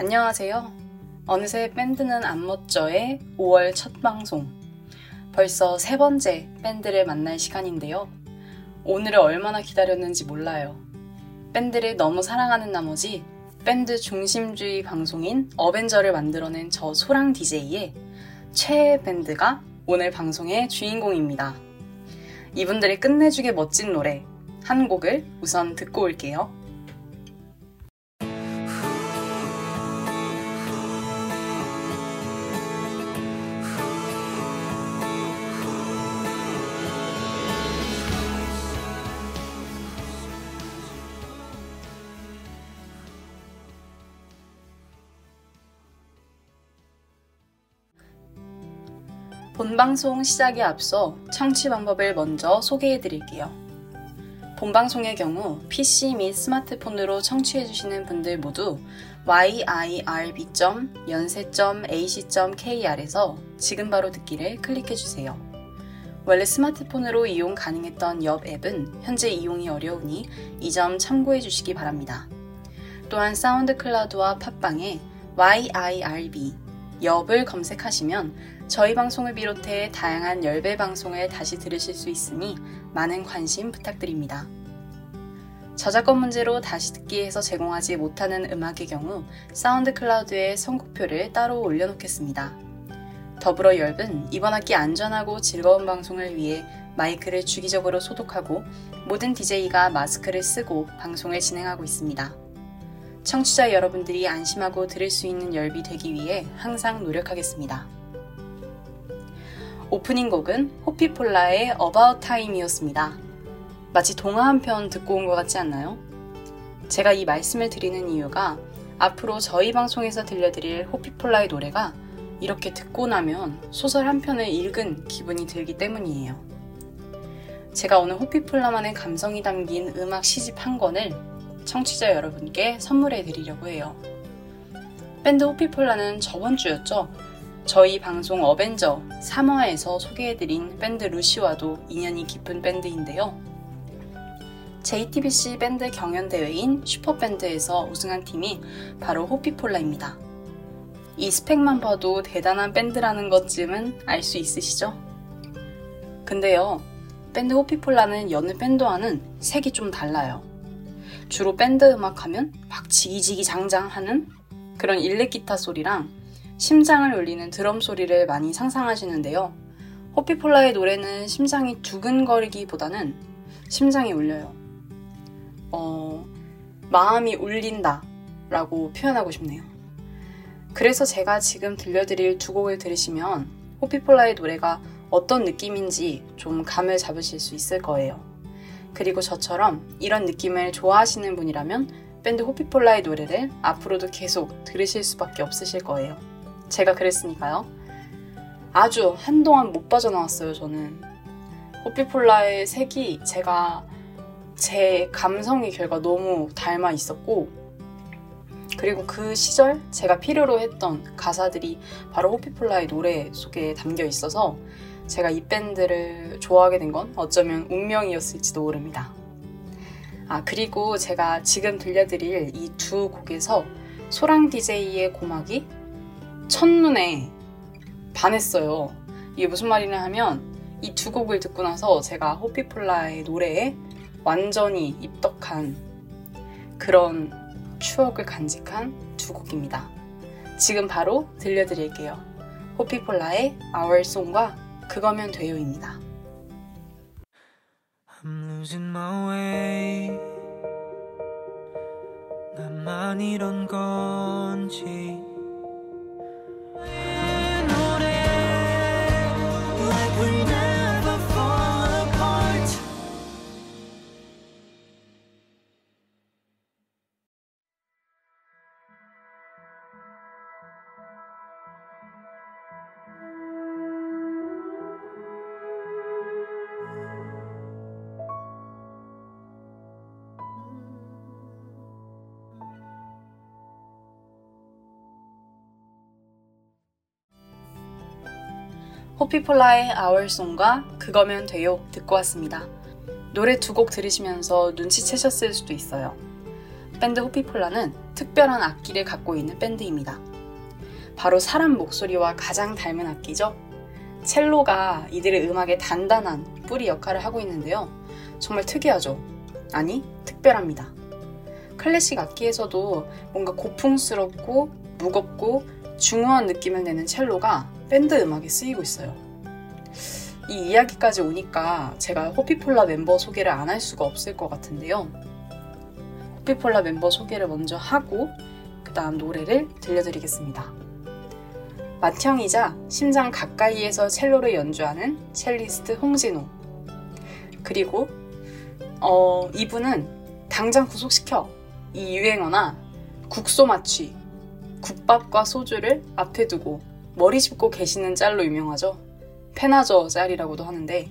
안녕하세요. 어느새 밴드는 안 멋져의 5월 첫 방송. 벌써 세 번째 밴드를 만날 시간인데요. 오늘을 얼마나 기다렸는지 몰라요. 밴드를 너무 사랑하는 나머지 밴드 중심주의 방송인 어벤져를 만들어낸 저 소랑 DJ의 최애 밴드가 오늘 방송의 주인공입니다. 이분들의 끝내주게 멋진 노래 한 곡을 우선 듣고 올게요. 본방송 시작에 앞서 청취 방법을 먼저 소개해 드릴게요. 본방송의 경우 PC 및 스마트폰으로 청취해 주시는 분들 모두 yirb.연세.ac.kr에서 지금 바로 듣기를 클릭해 주세요. 원래 스마트폰으로 이용 가능했던 옆 앱은 현재 이용이 어려우니 이 점 참고해 주시기 바랍니다. 또한 사운드 클라우드와 팟빵에 YIRB 엽을 검색하시면 저희 방송을 비롯해 다양한 열배 방송을 다시 들으실 수 있으니 많은 관심 부탁드립니다. 저작권 문제로 다시 듣기에서 제공하지 못하는 음악의 경우 사운드 클라우드에 선곡표를 따로 올려놓겠습니다. 더불어 열은 이번 학기 안전하고 즐거운 방송을 위해 마이크를 주기적으로 소독하고 모든 DJ가 마스크를 쓰고 방송을 진행하고 있습니다. 청취자 여러분들이 안심하고 들을 수 있는 열비 되기 위해 항상 노력하겠습니다. 오프닝 곡은 호피폴라의 About Time이었습니다. 마치 동화 한 편 듣고 온 것 같지 않나요? 제가 이 말씀을 드리는 이유가 앞으로 저희 방송에서 들려드릴 호피폴라의 노래가 이렇게 듣고 나면 소설 한 편을 읽은 기분이 들기 때문이에요. 제가 오늘 호피폴라만의 감성이 담긴 음악 시집 한 권을 청취자 여러분께 선물해 드리려고 해요. 밴드 호피폴라는 저번 주였죠. 저희 방송 어벤져 3화에서 소개해드린 밴드 루시와도 인연이 깊은 밴드인데요. JTBC 밴드 경연대회인 슈퍼밴드에서 우승한 팀이 바로 호피폴라입니다. 이 스펙만 봐도 대단한 밴드라는 것쯤은 알 수 있으시죠? 근데요, 밴드 호피폴라는 여느 밴드와는 색이 좀 달라요. 주로 밴드 음악 하면 막 지기지기 장장 하는 그런 일렉 기타 소리랑 심장을 울리는 드럼 소리를 많이 상상하시는데요. 호피폴라의 노래는 심장이 두근거리기보다는 심장이 울려요. 어, 마음이 울린다 라고 표현하고 싶네요. 그래서 제가 지금 들려드릴 두 곡을 들으시면 호피폴라의 노래가 어떤 느낌인지 좀 감을 잡으실 수 있을 거예요. 그리고 저처럼 이런 느낌을 좋아하시는 분이라면 밴드 호피폴라의 노래를 앞으로도 계속 들으실 수밖에 없으실 거예요. 제가 그랬으니까요. 아주 한동안 못 빠져나왔어요, 저는. 호피폴라의 색이 제가 제 감성의 결과 너무 닮아 있었고, 그리고 그 시절 제가 필요로 했던 가사들이 바로 호피폴라의 노래 속에 담겨 있어서 제가 이 밴드를 좋아하게 된 건 어쩌면 운명이었을지도 모릅니다. 아, 그리고 제가 지금 들려드릴 이 두 곡에서 소랑 DJ의 고막이 첫눈에 반했어요. 이게 무슨 말이냐 하면 이 두 곡을 듣고 나서 제가 호피폴라의 노래에 완전히 입덕한 그런 추억을 간직한 두 곡입니다. 지금 바로 들려드릴게요. 호피폴라의 Our Song과 그거면 돼요입니다. I'm losing my way. 나만 이런 건지. 호피폴라의 Song과 그거면 돼요 듣고 왔습니다. 노래 두 곡 들으시면서 눈치채셨을 수도 있어요. 밴드 호피폴라는 특별한 악기를 갖고 있는 밴드입니다. 바로 사람 목소리와 가장 닮은 악기죠. 첼로가 이들의 음악에 단단한 뿌리 역할을 하고 있는데요. 정말 특이하죠? 아니, 특별합니다. 클래식 악기에서도 뭔가 고풍스럽고 무겁고 중후한 느낌을 내는 첼로가 밴드 음악에 쓰이고 있어요. 이 이야기까지 오니까 제가 호피폴라 멤버 소개를 안 할 수가 없을 것 같은데요. 호피폴라 멤버 소개를 먼저 하고 그 다음 노래를 들려드리겠습니다. 맏형이자 심장 가까이에서 첼로를 연주하는 첼리스트 홍진호 그리고 어, 이분은 당장 구속시켜 이 유행어나 국소 맞취 국밥과 소주를 앞에 두고 머리 짚고 계시는 짤로 유명하죠. 페나저 짤이라고도 하는데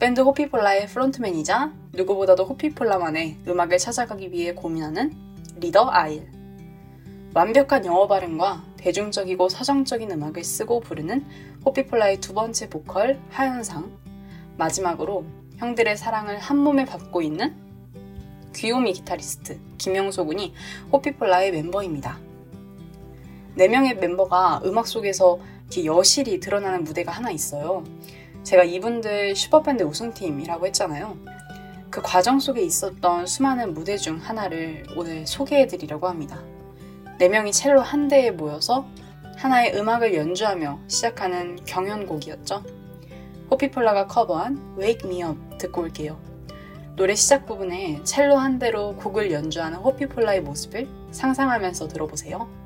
밴드 호피폴라의 프론트맨이자 누구보다도 호피폴라만의 음악을 찾아가기 위해 고민하는 리더 아일. 완벽한 영어 발음과 대중적이고 서정적인 음악을 쓰고 부르는 호피폴라의 두 번째 보컬 하현상. 마지막으로 형들의 사랑을 한 몸에 받고 있는 귀요미 기타리스트 김영소 군이 호피폴라의 멤버입니다. 4명의 멤버가 음악 속에서 여실히 드러나는 무대가 하나 있어요. 제가 이분들 슈퍼밴드 우승팀이라고 했잖아요. 그 과정 속에 있었던 수많은 무대 중 하나를 오늘 소개해드리려고 합니다. 4명이 첼로 한 대에 모여서 하나의 음악을 연주하며 시작하는 경연곡이었죠. 호피폴라가 커버한 Wake Me Up 듣고 올게요. 노래 시작 부분에 첼로 한 대로 곡을 연주하는 호피폴라의 모습을 상상하면서 들어보세요.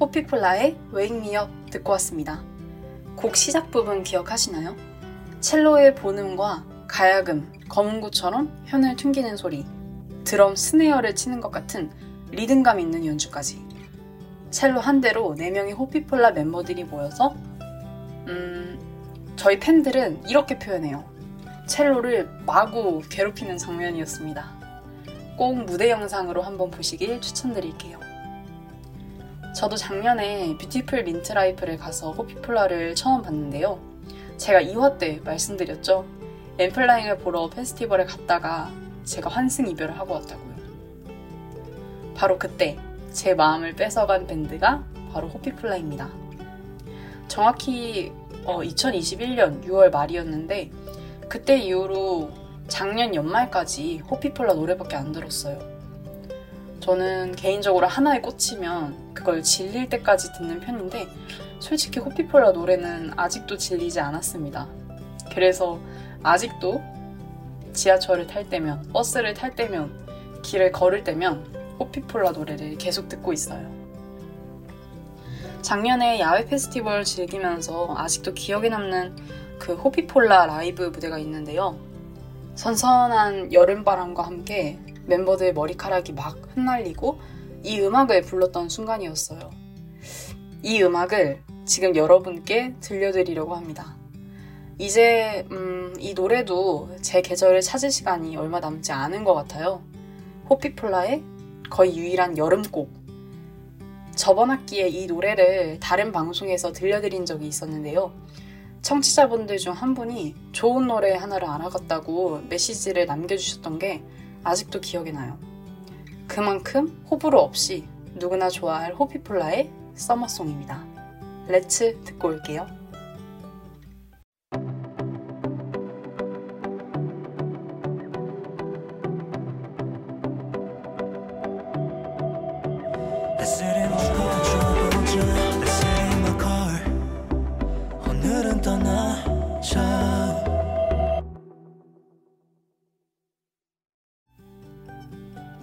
호피폴라의 Wake Me Up 듣고 왔습니다. 곡 시작 부분 기억하시나요? 첼로의 본음과 가야금, 검은구처럼 현을 튕기는 소리, 드럼 스네어를 치는 것 같은 리듬감 있는 연주까지. 첼로 한 대로 4명의 호피폴라 멤버들이 모여서 음, 저희 팬들은 이렇게 표현해요. 첼로를 마구 괴롭히는 장면이었습니다. 꼭 무대 영상으로 한번 보시길 추천드릴게요. 저도 작년에 뷰티풀 민트라이프를 가서 호피폴라를 처음 봤는데요. 제가 2화 때 말씀드렸죠. 엔플라잉을 보러 페스티벌에 갔다가 제가 환승 이별을 하고 왔다고요. 바로 그때 제 마음을 뺏어간 밴드가 바로 호피폴라입니다. 정확히 어, 2021년 6월 말이었는데 그때 이후로 작년 연말까지 호피폴라 노래밖에 안 들었어요. 저는 개인적으로 하나에 꽂히면 그걸 질릴 때까지 듣는 편인데 솔직히 호피폴라 노래는 아직도 질리지 않았습니다. 그래서 아직도 지하철을 탈 때면, 버스를 탈 때면, 길을 걸을 때면 호피폴라 노래를 계속 듣고 있어요. 작년에 야외 페스티벌 즐기면서 아직도 기억에 남는 그 호피폴라 라이브 무대가 있는데요. 선선한 여름바람과 함께 멤버들 머리카락이 막 흩날리고 이 음악을 불렀던 순간이었어요. 이 음악을 지금 여러분께 들려드리려고 합니다. 이제 음, 이 노래도 제 계절을 찾을 시간이 얼마 남지 않은 것 같아요. 호피폴라의 거의 유일한 여름곡. 저번 학기에 이 노래를 다른 방송에서 들려드린 적이 있었는데요. 청취자분들 중 한 분이 좋은 노래 하나를 알아갔다고 메시지를 남겨주셨던 게 아직도 기억이 나요. 그만큼 호불호 없이 누구나 좋아할 호피폴라의 summer song입니다. Let's 듣고 올게요.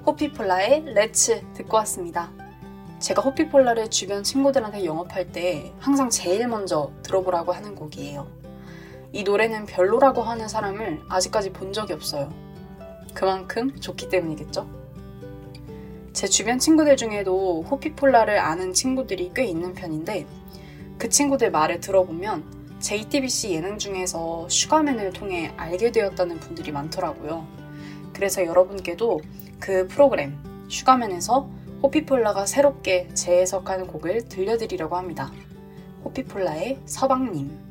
호피폴라의 Let's 듣고 왔습니다. 제가 호피폴라를 주변 친구들한테 영업할 때 항상 제일 먼저 들어보라고 하는 곡이에요. 이 노래는 별로라고 하는 사람을 아직까지 본 적이 없어요. 그만큼 좋기 때문이겠죠? 제 주변 친구들 중에도 호피폴라를 아는 친구들이 꽤 있는 편인데 그 친구들 말을 들어보면 JTBC 예능 중에서 슈가맨을 통해 알게 되었다는 분들이 많더라고요. 그래서 여러분께도 그 프로그램 슈가맨에서 호피폴라가 새롭게 재해석하는 곡을 들려드리려고 합니다. 호피폴라의 서방님.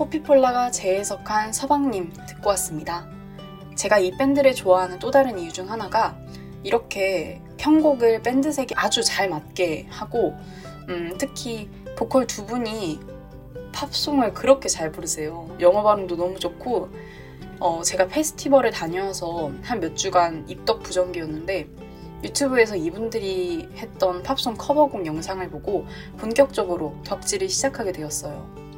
호피폴라가 재해석한 서방님 듣고 왔습니다. 제가 이 밴드를 좋아하는 또 다른 이유 중 하나가 이렇게 편곡을 밴드색이 아주 잘 맞게 하고 음, 특히 보컬 두 분이 팝송을 그렇게 잘 부르세요. 영어 발음도 너무 좋고 어, 제가 페스티벌을 다녀와서 한 몇 주간 입덕 부정기였는데 유튜브에서 이분들이 했던 팝송 커버곡 영상을 보고 본격적으로 덕질을 시작하게 되었어요.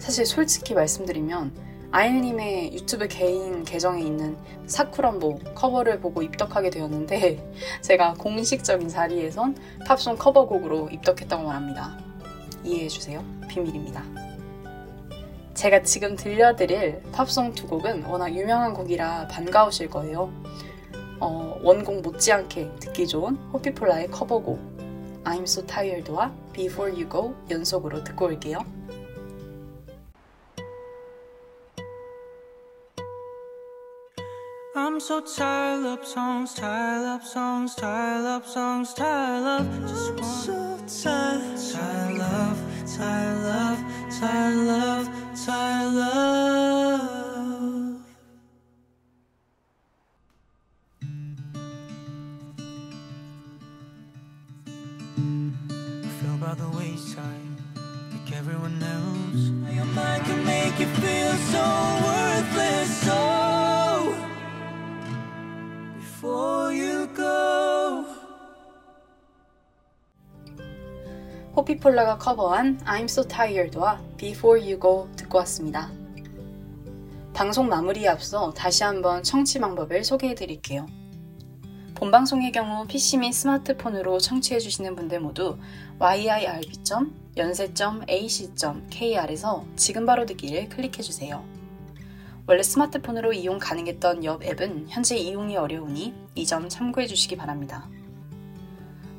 사실 솔직히 말씀드리면 아일님의 유튜브 개인 계정에 있는 사쿠란보 커버를 보고 입덕하게 되었는데 제가 공식적인 자리에선 팝송 커버곡으로 입덕했다고 말합니다. 이해해주세요. 비밀입니다. 제가 지금 들려드릴 팝송 두 곡은 워낙 유명한 곡이라 반가우실 거예요. 어, 원곡 못지않게 듣기 좋은 호피폴라의 커버곡 I'm So Tired와 Before You Go 연속으로 듣고 올게요. I'm so tired of songs, tired of songs, tired of songs, tired of just one. So tired, tired love, tired love, tired love, tired love. I feel by the wayside, like everyone else. Your mind can make you feel so 호피폴라가 커버한 I'm So Tired와 Before You Go 듣고 왔습니다. 방송 마무리에 앞서 다시 한번 청취 방법을 소개해 드릴게요. 본방송의 경우 PC 및 스마트폰으로 청취해 주시는 분들 모두 yirb.연세.ac.kr에서 지금 바로 듣기를 클릭해 주세요. 원래 스마트폰으로 이용 가능했던 옆 앱은 현재 이용이 어려우니 이 점 참고해 주시기 바랍니다.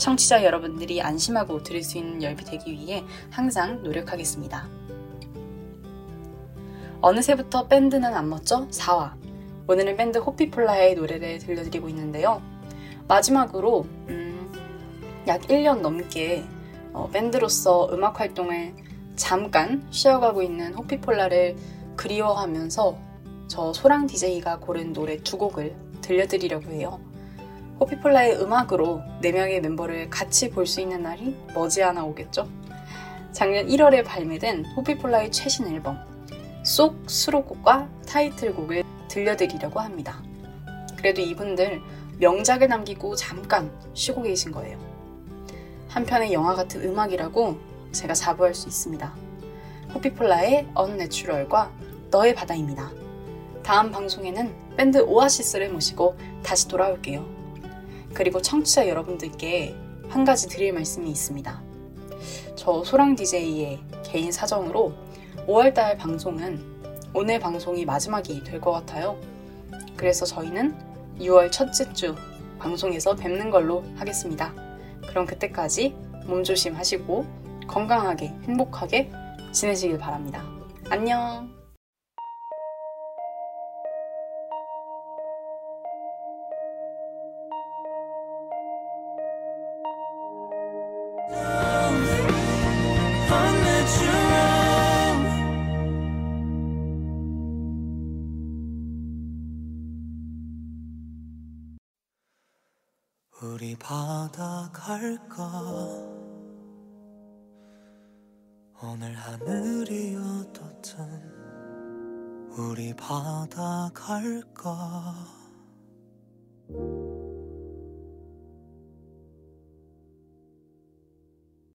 청취자 여러분들이 안심하고 들을 수 있는 열비 되기 위해 항상 노력하겠습니다. 어느새부터 밴드는 안 멋져 4화. 오늘은 밴드 호피폴라의 노래를 들려드리고 있는데요. 마지막으로 음, 약 1년 넘게 어, 밴드로서 음악 활동을 잠깐 쉬어가고 있는 호피폴라를 그리워하면서 저 소랑 DJ가 고른 노래 두 곡을 들려드리려고 해요. 호피폴라의 음악으로 4명의 멤버를 같이 볼 수 있는 날이 머지않아 오겠죠? 작년 1월에 발매된 호피폴라의 최신 앨범 쏙 수록곡과 타이틀곡을 들려드리려고 합니다. 그래도 이분들 명작을 남기고 잠깐 쉬고 계신 거예요. 한편의 영화 같은 음악이라고 제가 자부할 수 있습니다. 호피폴라의 언내추럴과 너의 바다입니다. 다음 방송에는 밴드 오아시스를 모시고 다시 돌아올게요. 그리고 청취자 여러분들께 한 가지 드릴 말씀이 있습니다. 저 소랑 DJ의 개인 사정으로 5월달 방송은 오늘 방송이 마지막이 될 것 같아요. 그래서 저희는 6월 첫째 주 방송에서 뵙는 걸로 하겠습니다. 그럼 그때까지 몸조심 하시고 건강하게 행복하게 지내시길 바랍니다. 안녕! 우리 바다 갈까? 오늘 하늘이 어떻든 우리 바다 갈까?